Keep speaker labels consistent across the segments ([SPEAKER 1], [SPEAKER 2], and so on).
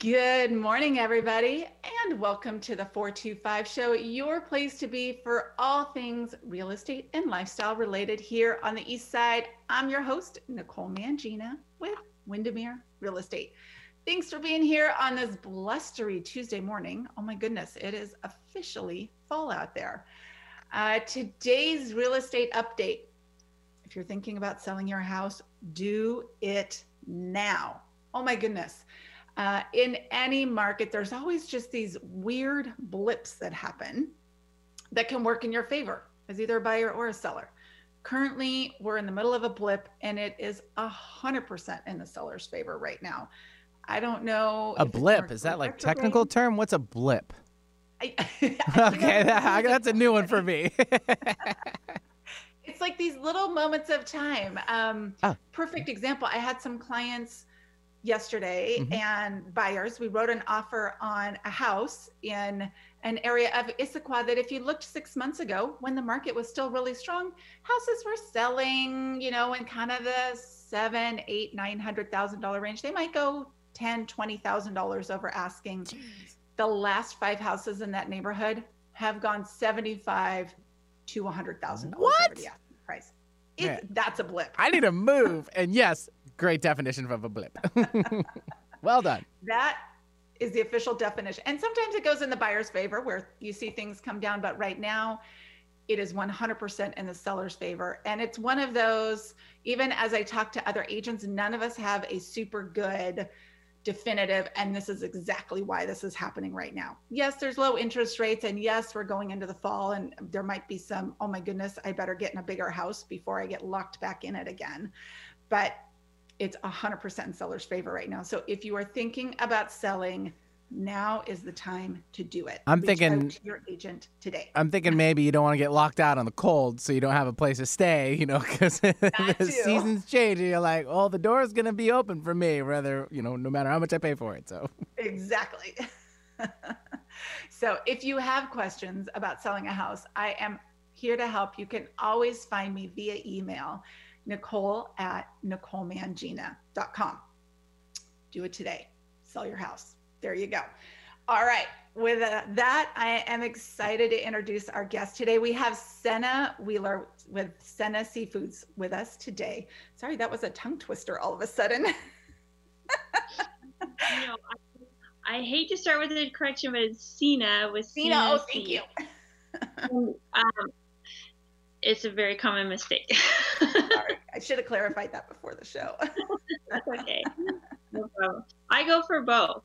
[SPEAKER 1] Good morning, everybody, and welcome to the 425 Show, your place to be for all things real estate and lifestyle related here on the East Side. I'm your host, Nicole Mangina with Windermere Real Estate. Thanks for being here on this blustery Tuesday morning. Oh my goodness, it is officially fall out there. Uh, today's real estate update if you're thinking about selling your house, do it now. Oh my goodness. Uh, in any market, there's always just these weird blips that happen that can work in your favor as either a buyer or a seller. Currently, we're in the middle of a blip and it is 100% in the seller's favor right now. I don't know.
[SPEAKER 2] A blip, is that like technical term? What's a blip?
[SPEAKER 1] I,
[SPEAKER 2] okay, that, that's a new one for me.
[SPEAKER 1] it's like these little moments of time. Um, oh. Perfect example. I had some clients yesterday mm-hmm. and buyers. We wrote an offer on a house in an area of Issaquah that if you looked six months ago when the market was still really strong, houses were selling, you know, in kind of the seven, eight, nine hundred thousand dollar range. They might go ten, twenty thousand dollars over asking. Jeez. The last five houses in that neighborhood have gone seventy-five to a hundred thousand dollars over the asking price. It, that's a blip.
[SPEAKER 2] I need to move. and yes, great definition of a blip. well done.
[SPEAKER 1] That is the official definition. And sometimes it goes in the buyer's favor where you see things come down, but right now it is 100% in the seller's favor. And it's one of those, even as I talk to other agents, none of us have a super good definitive and this is exactly why this is happening right now yes there's low interest rates and yes we're going into the fall and there might be some oh my goodness i better get in a bigger house before i get locked back in it again but it's 100% in seller's favor right now so if you are thinking about selling now is the time to do it.
[SPEAKER 2] I'm Reach thinking
[SPEAKER 1] your agent today.
[SPEAKER 2] I'm thinking maybe you don't want to get locked out on the cold, so you don't have a place to stay. You know, because the seasons change, and you're like, "Oh, the door is gonna be open for me, rather, you know, no matter how much I pay for it." So
[SPEAKER 1] exactly. so if you have questions about selling a house, I am here to help. You can always find me via email, Nicole at NicoleMangina.com. Do it today. Sell your house. There you go. All right. With uh, that, I am excited to introduce our guest today. We have Senna Wheeler with Senna Seafoods with us today. Sorry, that was a tongue twister all of a sudden. you
[SPEAKER 3] know, I, I, hate to start with a correction, but it's Sena with
[SPEAKER 1] Sena. Oh, thank you.
[SPEAKER 3] um, it's a very common mistake.
[SPEAKER 1] Sorry, I should have clarified that before the show.
[SPEAKER 3] That's okay. No problem. I go for both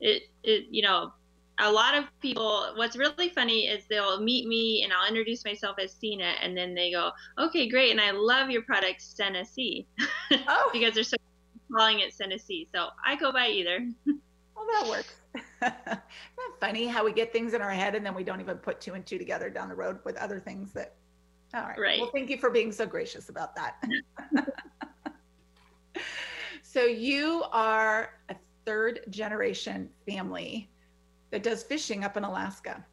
[SPEAKER 3] it, it you know a lot of people what's really funny is they'll meet me and i'll introduce myself as Sena and then they go okay great and i love your product Tennessee oh. because they're so calling it Tennessee so i go by either
[SPEAKER 1] well that works Isn't that funny how we get things in our head and then we don't even put two and two together down the road with other things that all right, right. well thank you for being so gracious about that so you are a third generation family that does fishing up in Alaska.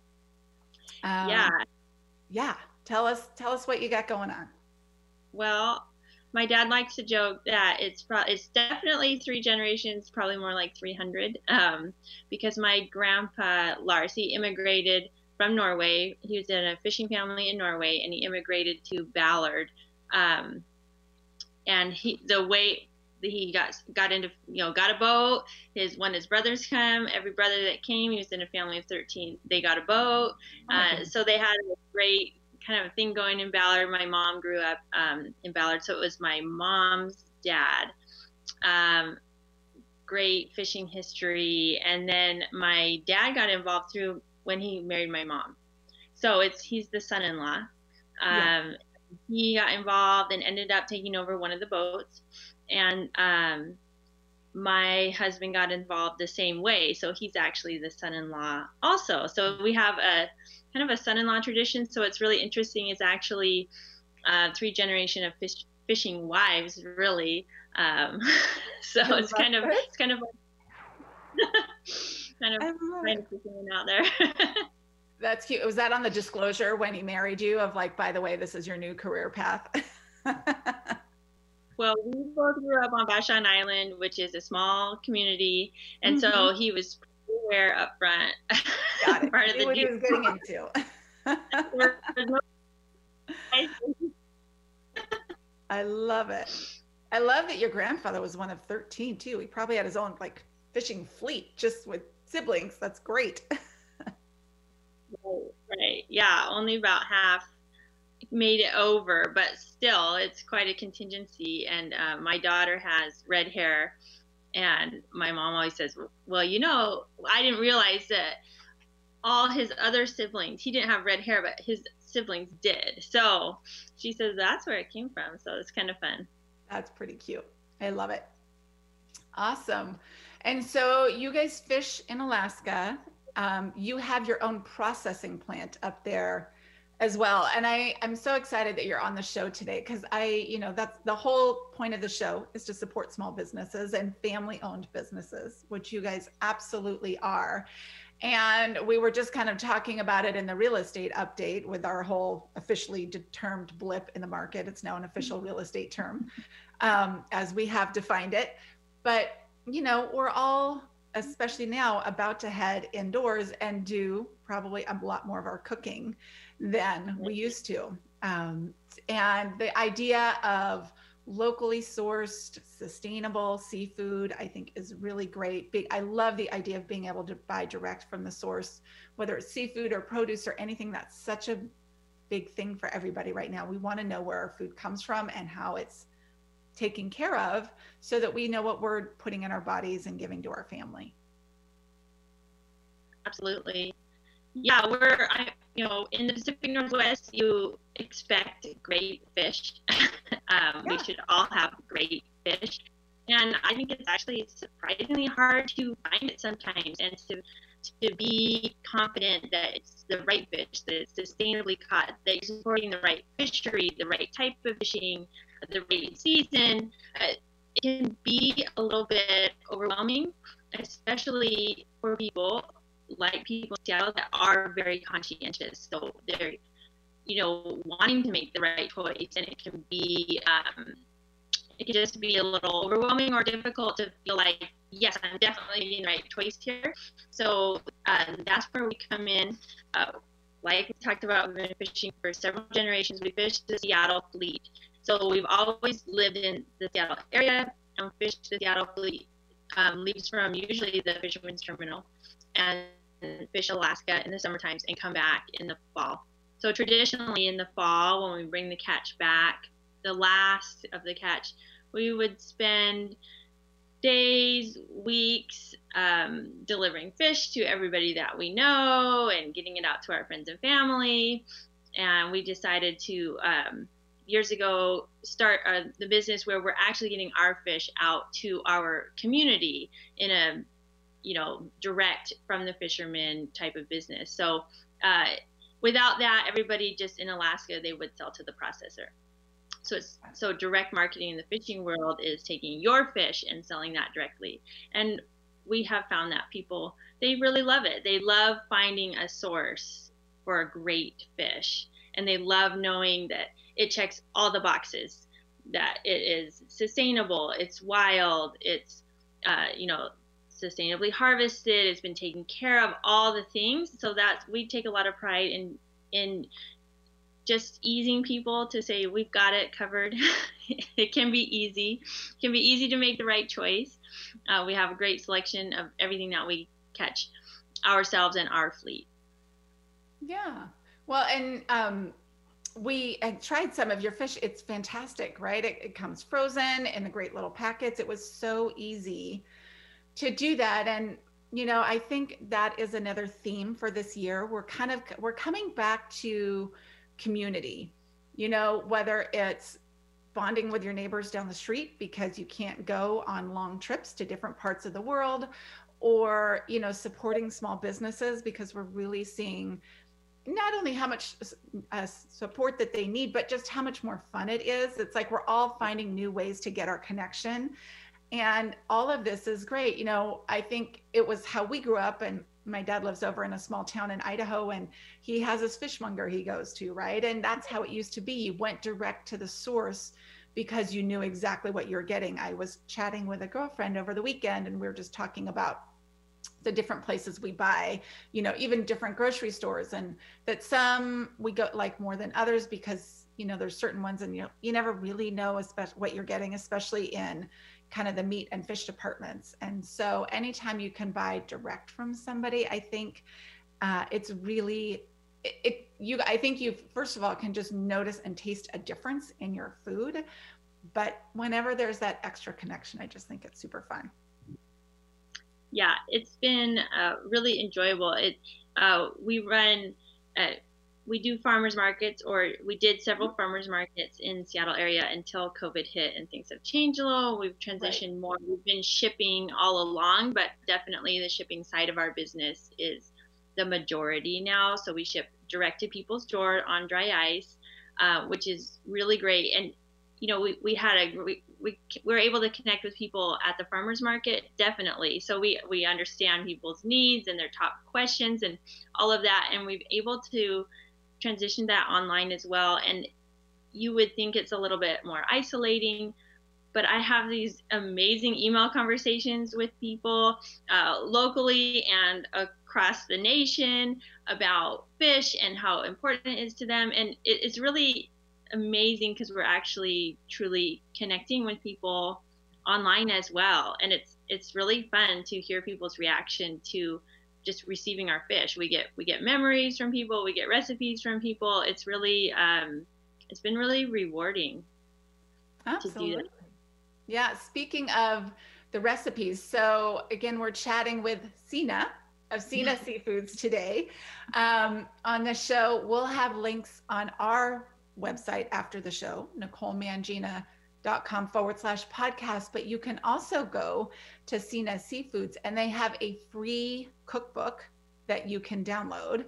[SPEAKER 3] Um, yeah.
[SPEAKER 1] Yeah. Tell us, tell us what you got going on.
[SPEAKER 3] Well, my dad likes to joke that it's pro- it's definitely three generations, probably more like 300, um, because my grandpa Lars he immigrated from Norway. He was in a fishing family in Norway, and he immigrated to Ballard. Um, and he the way he got got into you know got a boat his when his brothers come every brother that came he was in a family of 13 they got a boat. Oh uh, so they had a great kind of thing going in ballard. My mom grew up um, in ballard so it was my mom's dad. Um, great fishing history. And then my dad got involved through when he married my mom so it's he's the son-in-law um, yeah. he got involved and ended up taking over one of the boats and um, my husband got involved the same way. So he's actually the son-in-law also. So we have a kind of a son-in-law tradition. So it's really interesting. It's actually uh, three generation of fish, fishing wives, really. Um, so it's kind of it's kind of kind of kind of out there.
[SPEAKER 1] That's cute. Was that on the disclosure when he married you of like, by the way, this is your new career path?
[SPEAKER 3] Well, we both grew up on Vashon Island, which is a small community, and mm-hmm. so he was aware up front.
[SPEAKER 1] Got it. part of the what he was getting into. I love it. I love that your grandfather was one of 13 too. He probably had his own like fishing fleet just with siblings. That's great.
[SPEAKER 3] right, right. Yeah, only about half made it over, but still, it's quite a contingency. And uh, my daughter has red hair, and my mom always says, "Well, you know, I didn't realize that all his other siblings, he didn't have red hair, but his siblings did." So she says that's where it came from. So it's kind of fun.
[SPEAKER 1] That's pretty cute. I love it. Awesome. And so you guys fish in Alaska. Um, you have your own processing plant up there as well. And I, I'm so excited that you're on the show today because I, you know, that's the whole point of the show is to support small businesses and family owned businesses, which you guys absolutely are. And we were just kind of talking about it in the real estate update with our whole officially determined blip in the market. It's now an official real estate term um, as we have defined it. But, you know, we're all, especially now, about to head indoors and do probably a lot more of our cooking than we used to. Um, and the idea of locally sourced, sustainable seafood, I think is really great. Big, I love the idea of being able to buy direct from the source, whether it's seafood or produce or anything. That's such a big thing for everybody right now. We want to know where our food comes from and how it's taken care of so that we know what we're putting in our bodies and giving to our family.
[SPEAKER 3] Absolutely. Yeah, we're, I, you know, in the Pacific Northwest, you expect great fish. um, yeah. We should all have great fish. And I think it's actually surprisingly hard to find it sometimes and to, to be confident that it's the right fish, that it's sustainably caught, that you're supporting the right fishery, the right type of fishing, the rainy season. Uh, it can be a little bit overwhelming, especially for people like people in Seattle that are very conscientious. So they're, you know, wanting to make the right choice, and it can be, um, it can just be a little overwhelming or difficult to feel like, yes, I'm definitely making the right choice here. So um, that's where we come in. Uh, like we talked about, we've been fishing for several generations. We fish the Seattle fleet. So we've always lived in the Seattle area and fished the Seattle fleet. Um, leaves from usually the fisherman's terminal and fish Alaska in the summer times and come back in the fall. So traditionally in the fall, when we bring the catch back, the last of the catch, we would spend days, weeks um, delivering fish to everybody that we know and getting it out to our friends and family. And we decided to um, years ago start uh, the business where we're actually getting our fish out to our community in a you know direct from the fishermen type of business. So uh, without that everybody just in alaska they would sell to the processor. So it's so direct marketing in the fishing world is taking your fish and selling that directly. And we have found that people they really love it. They love finding a source for a great fish and they love knowing that it checks all the boxes that it is sustainable it's wild it's uh, you know sustainably harvested. It's been taken care of, all the things. So that we take a lot of pride in in just easing people to say we've got it covered. it can be easy. It can be easy to make the right choice. Uh, we have a great selection of everything that we catch ourselves and our fleet.
[SPEAKER 1] Yeah. Well, and um, we tried some of your fish. It's fantastic, right? It, it comes frozen in the great little packets. It was so easy to do that and you know i think that is another theme for this year we're kind of we're coming back to community you know whether it's bonding with your neighbors down the street because you can't go on long trips to different parts of the world or you know supporting small businesses because we're really seeing not only how much uh, support that they need but just how much more fun it is. It's like we're all finding new ways to get our connection. And all of this is great. You know i think it was how we grew up and my dad lives over in a small town in idaho and he has his fishmonger he goes to right? And that's how it used to be. You went direct to the source because you knew exactly what you're getting. I was chatting with a girlfriend over the weekend and we were just talking about the different places we buy, you know, even different grocery stores and that some we go like more than others because, you know, there's certain ones and you you never really know especially what you're getting, especially in kind of the meat and fish departments. And so anytime you can buy direct from somebody, I think uh, it's really it, it you i think you first of all can just notice and taste a difference in your food but whenever there's that extra connection i just think it's super fun
[SPEAKER 3] yeah it's been uh, really enjoyable it uh, we run uh, we do farmers markets or we did several farmers markets in seattle area until covid hit and things have changed a little we've transitioned right. more we've been shipping all along but definitely the shipping side of our business is the majority now. So we ship direct to people's door on dry ice, uh, which is really great. And you know, we, we had a we, we were able to connect with people at the farmers market definitely. So we we understand people's needs and their top questions and all of that, and we've able to transition that online as well. And you would think it's a little bit more isolating but I have these amazing email conversations with people uh, locally and across the nation about fish and how important it is to them. And it, it's really amazing because we're actually truly connecting with people online as well. And it's it's really fun to hear people's reaction to just receiving our fish. We get we get memories from people, we get recipes from people. It's really um, it's been really rewarding
[SPEAKER 1] Absolutely. Yeah, speaking of the recipes, so again, we're chatting with Sena of Sena Seafoods today. Um, on the show, we'll have links on our website after the show, NicoleMangina.com forward slash podcast. But you can also go to Sena Seafoods and they have a free cookbook that you can download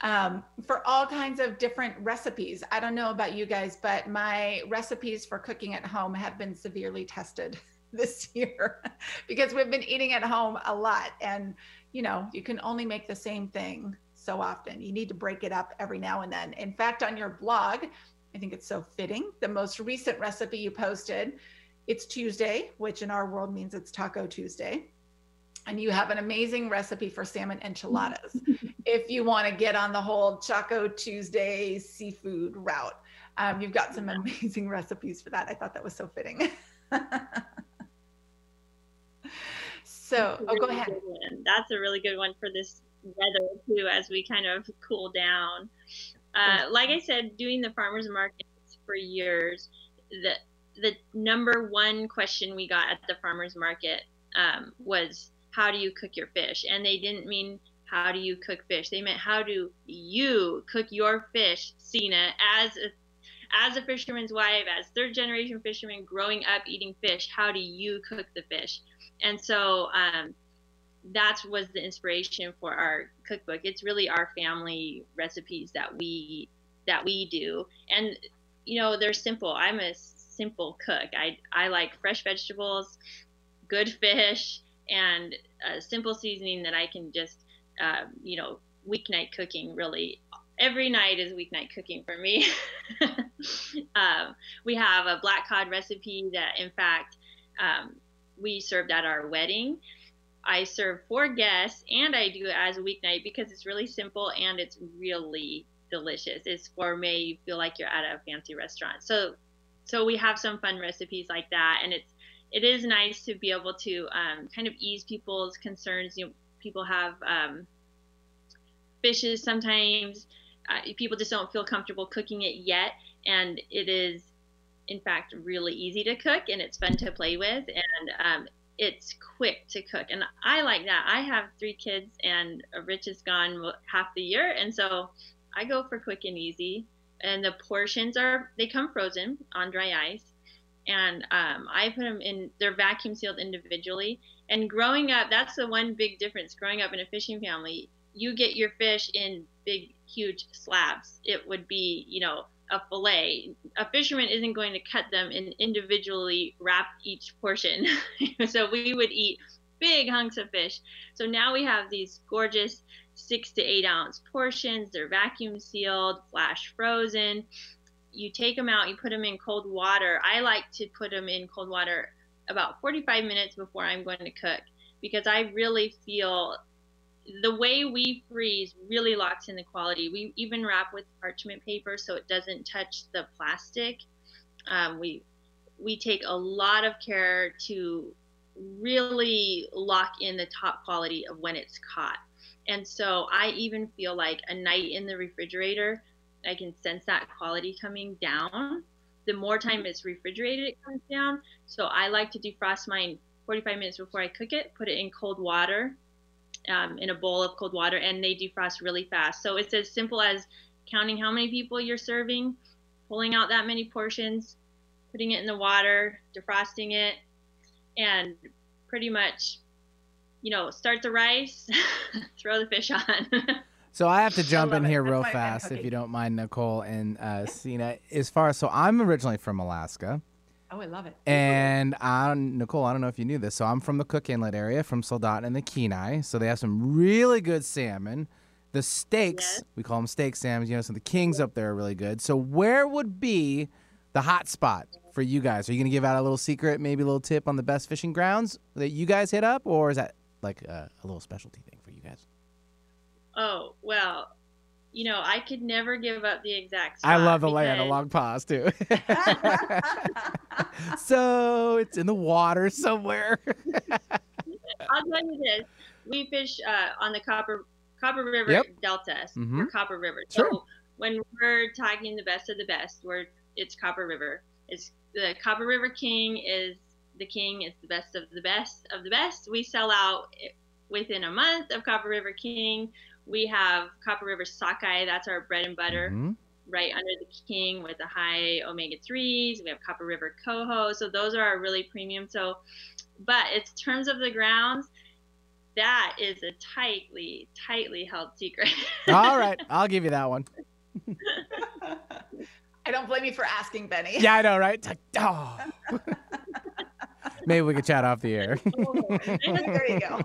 [SPEAKER 1] um, for all kinds of different recipes. I don't know about you guys, but my recipes for cooking at home have been severely tested this year because we've been eating at home a lot. And, you know, you can only make the same thing so often. You need to break it up every now and then. In fact, on your blog, I think it's so fitting. The most recent recipe you posted, it's Tuesday, which in our world means it's Taco Tuesday and you have an amazing recipe for salmon enchiladas if you want to get on the whole Taco Tuesday seafood route. Um, you've got some amazing recipes for that. I thought that was so fitting. so, oh, go ahead.
[SPEAKER 3] That's a really good one for this weather too, as we kind of cool down. Uh, like I said, doing the farmers markets for years, the the number one question we got at the farmers market um, was how do you cook your fish? And they didn't mean how do you cook fish. They meant how do you cook your fish, Sena, as a as a fisherman's wife, as third generation fisherman growing up eating fish, how do you cook the fish? And so um, that was the inspiration for our cookbook. It's really our family recipes that we that we do, and you know they're simple. I'm a simple cook. I I like fresh vegetables, good fish, and a simple seasoning that I can just, uh, you know, weeknight cooking really. Every night is weeknight cooking for me. um, we have a black cod recipe that, in fact, um, we served at our wedding. I serve four guests and I do it as a weeknight because it's really simple and it's really delicious. It's gourmet. You feel like you're at a fancy restaurant. So, so we have some fun recipes like that, and it's it is nice to be able to um, kind of ease people's concerns. You know, people have um, fishes sometimes. Uh, people just don't feel comfortable cooking it yet, and it is, in fact, really easy to cook and it's fun to play with, and um, it's quick to cook. And I like that. I have three kids, and Rich is gone half the year, and so I go for quick and easy. And the portions are they come frozen on dry ice and um, I put them in. They're vacuum sealed individually. And growing up, that's the one big difference. Growing up in a fishing family, you get your fish in big, huge slabs. It would be, you know, a fillet. A fisherman isn't going to cut them and individually wrap each portion. so we would eat big hunks of fish. So now we have these gorgeous six to eight ounce portions. They're vacuum sealed, flash frozen you take them out, you put them in cold water. I like to put them in cold water about 45 minutes before I'm going to cook because I really feel the way we freeze really locks in the quality. We even wrap with parchment paper so it doesn't touch the plastic. Um, we we take a lot of care to really lock in the top quality of when it's caught. And so I even feel like a night in the refrigerator, I can sense that quality coming down. The more time it's refrigerated, it comes down. So I like to defrost mine 45 minutes before I cook it, put it in cold water, um, in a bowl of cold water, and they defrost really fast. So it's as simple as counting how many people you're serving, pulling out that many portions, putting it in the water, defrosting it, and pretty much, you know, start the rice, throw the fish on.
[SPEAKER 2] so I have to jump in here real fast, if you don't mind, Nicole and uh, Sena. As far as so, I'm originally from Alaska.
[SPEAKER 1] Oh, I love it.
[SPEAKER 2] And I, Nicole, I don't know if you knew this. So I'm from the Cook Inlet area, from Soldotna and the Kenai. So they have some really good salmon. The steaks, yes. we call them steak salmon. You know, so the kings up there are really good. So where would be the hot spot for you guys? Are you going to give out a little secret, maybe a little tip on the best fishing grounds that you guys hit up, or is that like a, a little specialty thing for you guys?
[SPEAKER 3] Oh well, you know, I could never give up the exact. I
[SPEAKER 2] love the because... a long pause too. so it's in the water somewhere.
[SPEAKER 3] I'll tell you this: we fish uh, on the Copper Copper River yep. Delta, mm-hmm. Copper River. So sure. when we're talking the best of the best, we're it's Copper River. It's the Copper River King is the king. It's the best of the best of the best. We sell out within a month of Copper River King. We have Copper River Sockeye. That's our bread and butter. Mm-hmm. Right under the king with the high omega 3s. We have Copper River Coho. So those are our really premium. So, but in terms of the grounds, that is a tightly, tightly held secret.
[SPEAKER 2] All right. I'll give you that one.
[SPEAKER 1] I don't blame you for asking, Benny.
[SPEAKER 2] Yeah, I know, right? Like, oh. Maybe we could chat off the air.
[SPEAKER 1] there you go.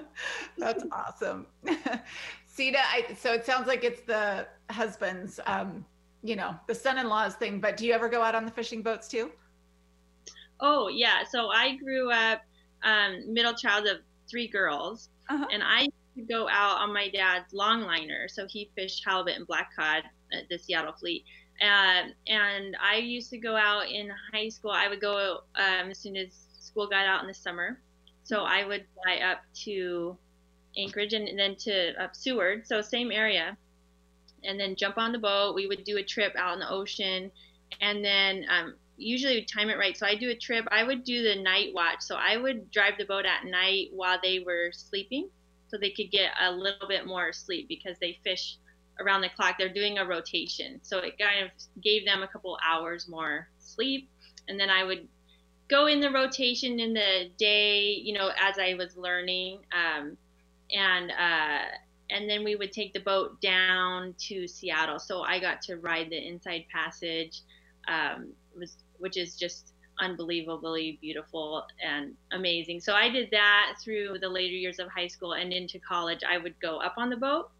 [SPEAKER 1] That's awesome. Sena, I, so it sounds like it's the husband's, um, you know, the son-in-law's thing. But do you ever go out on the fishing boats too?
[SPEAKER 3] Oh yeah. So I grew up um, middle child of three girls, uh-huh. and I to go out on my dad's longliner. So he fished halibut and black cod at the Seattle Fleet. Uh, and I used to go out in high school. I would go um, as soon as school got out in the summer. So I would fly up to Anchorage and, then to up Seward, so same area, and then jump on the boat. We would do a trip out in the ocean, and then um, usually we time it right. So I do a trip. I would do the night watch. So I would drive the boat at night while they were sleeping so they could get a little bit more sleep because they fish around the clock. They're doing a rotation. So it kind of gave them a couple hours more sleep. And then I would go in the rotation in the day, you know, as I was learning. Um, and, uh, and then we would take the boat down to Seattle. So I got to ride the Inside Passage, um, was, which is just unbelievably beautiful and amazing. So I did that through the later years of high school and into college. I would go up on the boat.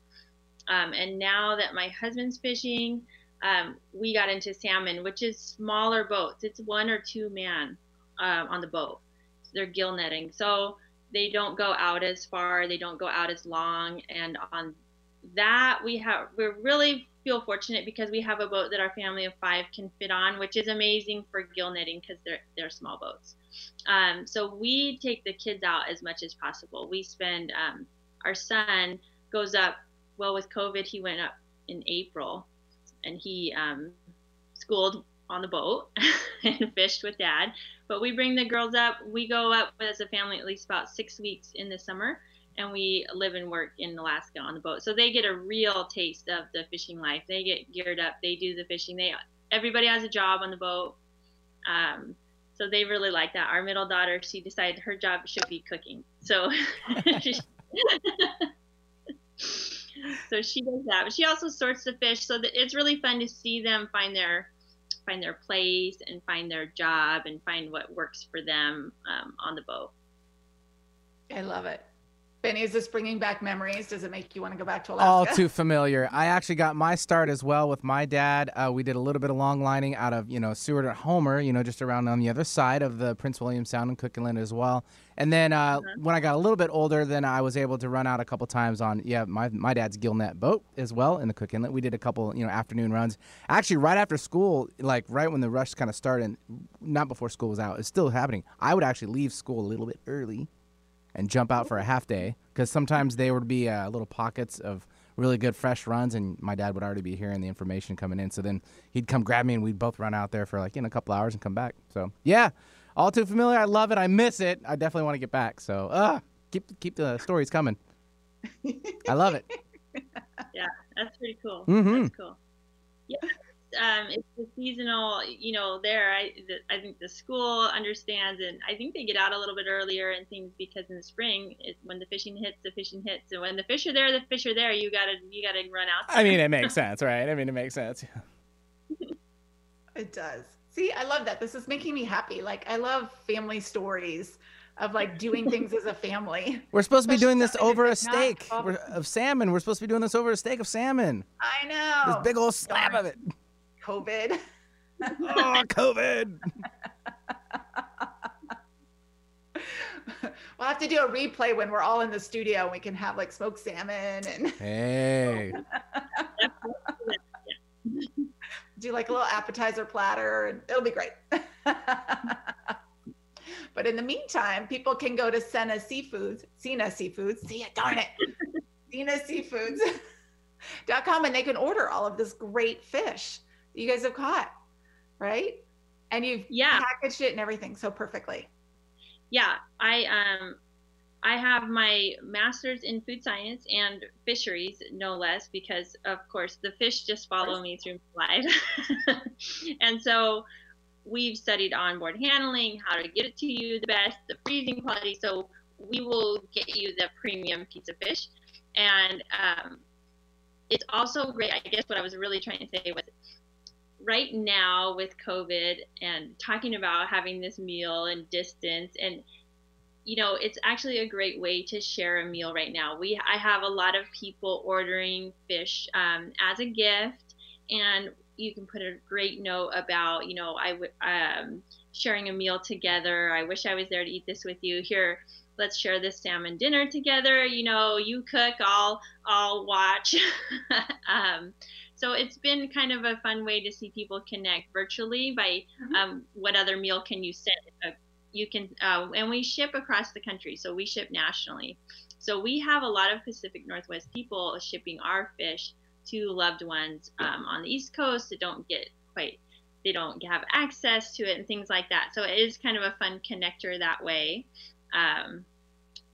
[SPEAKER 3] Um, and now that my husband's fishing, um, we got into salmon, which is smaller boats. It's one or two man um, on the boat. They're gill netting. So they don't go out as far, they don't go out as long. And on that, we have, we're really feel fortunate because we have a boat that our family of five can fit on, which is amazing for gill netting because they're they're small boats. Um, so we take the kids out as much as possible. We spend um, our son goes up. Well, with COVID, he went up in April, and he um, schooled on the boat and fished with dad. But we bring the girls up. We go up as a family at least about six weeks in the summer and we live and work in Alaska on the boat. So they get a real taste of the fishing life. They get geared up. They do the fishing. They everybody has a job on the boat. Um, so they really like that. Our middle daughter, she decided her job should be cooking. So so she does that. But she also sorts the fish. So that it's really fun to see them find their find their place and find their job and find what works for them um, on the boat.
[SPEAKER 1] I love it. Benny, is this bringing back memories? Does it make you want to go back to
[SPEAKER 2] Alaska? All too familiar. I actually got my start as well with my dad. Uh, we did a little bit of long lining out of, you know, Seward at Homer, you know, just around on the other side of the Prince William Sound and Cook Inlet as well. And then uh, mm-hmm. when I got a little bit older, then I was able to run out a couple times on, yeah, my, my dad's Gillnet boat as well in the Cook Inlet. We did a couple, you know, afternoon runs. Actually, right after school, like right when the rush kind of started, not before school was out, it's still happening. I would actually leave school a little bit early and jump out for a half day because sometimes there would be uh, little pockets of really good fresh runs and my dad would already be hearing the information coming in. So then he'd come grab me and we'd both run out there for like in a couple hours and come back. So yeah all too familiar. I love it. I miss it. I definitely want to get back. So uh keep keep the stories coming. I love it.
[SPEAKER 3] Yeah that's pretty cool.
[SPEAKER 2] Mm-hmm.
[SPEAKER 3] that's cool. Yeah um, it's the seasonal, you know, there. I, the, I think the school understands, and I think they get out a little bit earlier and things because in the spring, it, when the fishing hits, the fishing hits, and when the fish are there, the fish are there. You gotta, you gotta run out.
[SPEAKER 2] There. I mean, it makes sense, right? I mean, it makes sense.
[SPEAKER 1] it does. See, I love that. This is making me happy. Like, I love family stories of like doing things as a family.
[SPEAKER 2] We're supposed to be doing this over a steak of salmon. We're supposed to be doing this over a steak of salmon.
[SPEAKER 1] I know.
[SPEAKER 2] This big old slab of it.
[SPEAKER 1] COVID.
[SPEAKER 2] oh, COVID.
[SPEAKER 1] we'll have to do a replay when we're all in the studio and we can have like smoked salmon and
[SPEAKER 2] hey
[SPEAKER 1] do like a little appetizer platter and it'll be great but in the meantime people can go to Sena Seafoods Sena Seafoods see it darn it Sena Seafoods.com and they can order all of this great fish you guys have caught, right? And you've
[SPEAKER 3] yeah.
[SPEAKER 1] packaged it and everything so perfectly.
[SPEAKER 3] Yeah, I um I have my master's in food science and fisheries, no less, because of course the fish just follow me through my life. and so we've studied onboard handling, how to get it to you the best, the freezing quality. So we will get you the premium piece of fish. And um, it's also great. I guess what I was really trying to say was right now with COVID and talking about having this meal and distance and you know it's actually a great way to share a meal right now. We i have a lot of people ordering fish um, as a gift. And you can put a great note about you know i would um, sharing a meal together. I wish i was there to eat this with you. Here let's share this salmon dinner together. You know you cook i'll i'll watch. Um, so it's been kind of a fun way to see people connect virtually by mm-hmm. um, what other meal can you send uh, you can uh, and we ship across the country so we ship nationally. So we have a lot of pacific northwest people shipping our fish to loved ones um, on the east coast that don't get quite they don't have access to it and things like that. So it is kind of a fun connector that way um,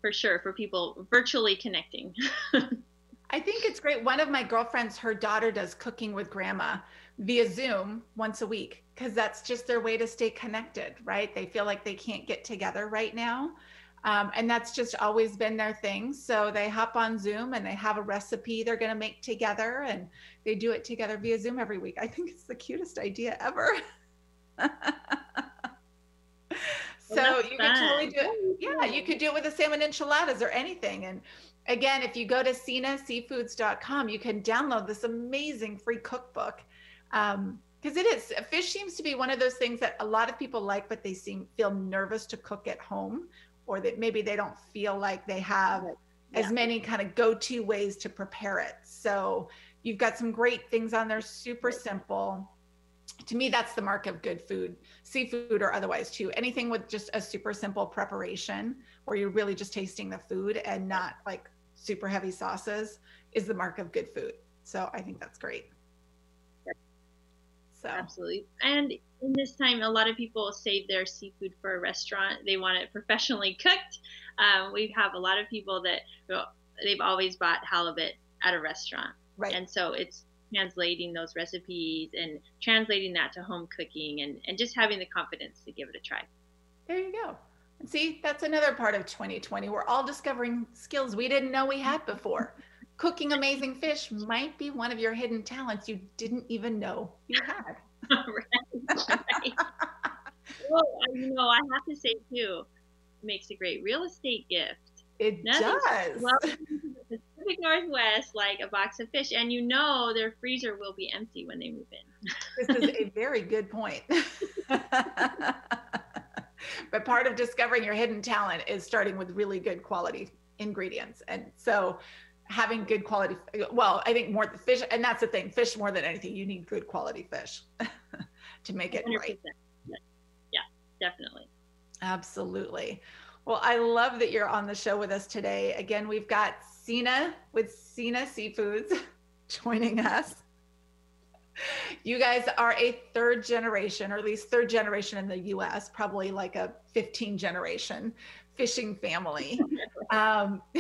[SPEAKER 3] for sure for people virtually connecting
[SPEAKER 1] I think it's great. One of my girlfriends, her daughter does cooking with grandma via Zoom once a week because that's just their way to stay connected, right? They feel like they can't get together right now. Um, and that's just always been their thing. So they hop on Zoom and they have a recipe they're going to make together and they do it together via Zoom every week. I think it's the cutest idea ever. so well, you could totally do it. Yeah, you could do it with a salmon enchiladas or anything. And again, if you go to senaseafoods.com, you can download this amazing free cookbook. Um, because it is fish seems to be one of those things that a lot of people like, but they seem feel nervous to cook at home, or that maybe they don't feel like they have yeah. as many kind of go-to ways to prepare it. So you've got some great things on there, super simple. To me, that's the mark of good food, seafood or otherwise too. Anything with just a super simple preparation where you're really just tasting the food and not like super heavy sauces is the mark of good food. So I think that's great.
[SPEAKER 3] So absolutely. And in this time, a lot of people save their seafood for a restaurant. They want it professionally cooked. Um, we have a lot of people that well, they've always bought halibut at a restaurant.
[SPEAKER 1] Right.
[SPEAKER 3] And so it's translating those recipes and translating that to home cooking and, and just having the confidence to give it a try.
[SPEAKER 1] There you go. And see, that's another part of 2020. We're all discovering skills we didn't know we had before. Cooking amazing fish might be one of your hidden talents you didn't even know you had.
[SPEAKER 3] right, right. well, you know, I have to say too, makes a great real estate gift
[SPEAKER 1] It Nothing does.
[SPEAKER 3] Well, the Pacific Northwest, like a box of fish, and you know their freezer will be empty when they move in.
[SPEAKER 1] this is a very good point. but part of discovering your hidden talent is starting with really good quality ingredients. And so having good quality well i think more the fish and that's the thing fish more than anything you need good quality fish to make it 100%. right
[SPEAKER 3] yeah definitely.
[SPEAKER 1] Absolutely. Well i love that you're on the show with us today. Again we've got Sena with Sena seafoods joining us you guys are a third generation or at least third generation in the us probably like a 15 generation fishing family um,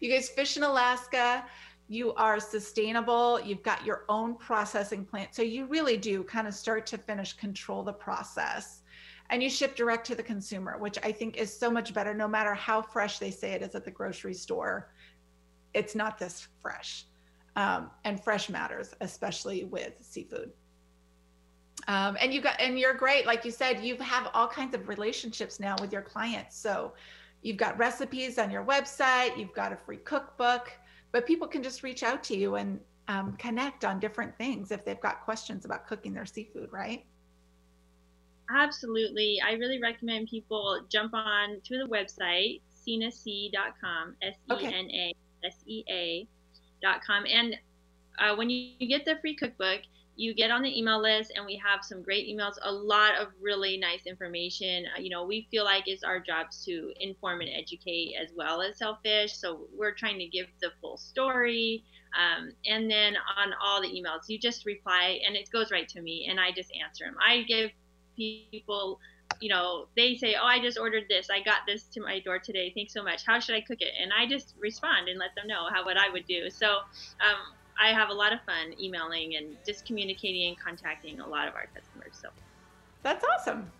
[SPEAKER 1] you guys fish in Alaska. You are sustainable. You've got your own processing plant. So you really do kind of start to finish control the process. And you ship direct to the consumer, which I think is so much better no matter how fresh they say it is at the grocery store. It's not this fresh. Um, and fresh matters, especially with seafood. Um, and you got and you're great like you said you have all kinds of relationships now with your clients so You've got recipes on your website, you've got a free cookbook, but people can just reach out to you and um, connect on different things if they've got questions about cooking their seafood, right?
[SPEAKER 3] Absolutely. I really recommend people jump on to the website, senasea.com, S E N A S E And uh, when you, you get the free cookbook, you get on the email list and we have some great emails a lot of really nice information. Uh, you know we feel like it's our jobs to inform and educate as well as selfish. So we're trying to give the full story um, and then on all the emails you just reply and it goes right to me and i just answer them i give people you know they say oh i just ordered this i got this to my door today thanks so much how should i cook it and i just respond and let them know how what i would do so um, I have a lot of fun emailing and just communicating and contacting a lot of our customers. So
[SPEAKER 1] that's awesome.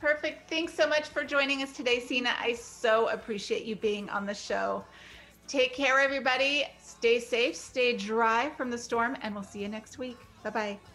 [SPEAKER 1] Perfect. Thanks so much for joining us today, Sena. I so appreciate you being on the show. Take care, everybody. Stay safe, stay dry from the storm, and we'll see you next week. Bye bye.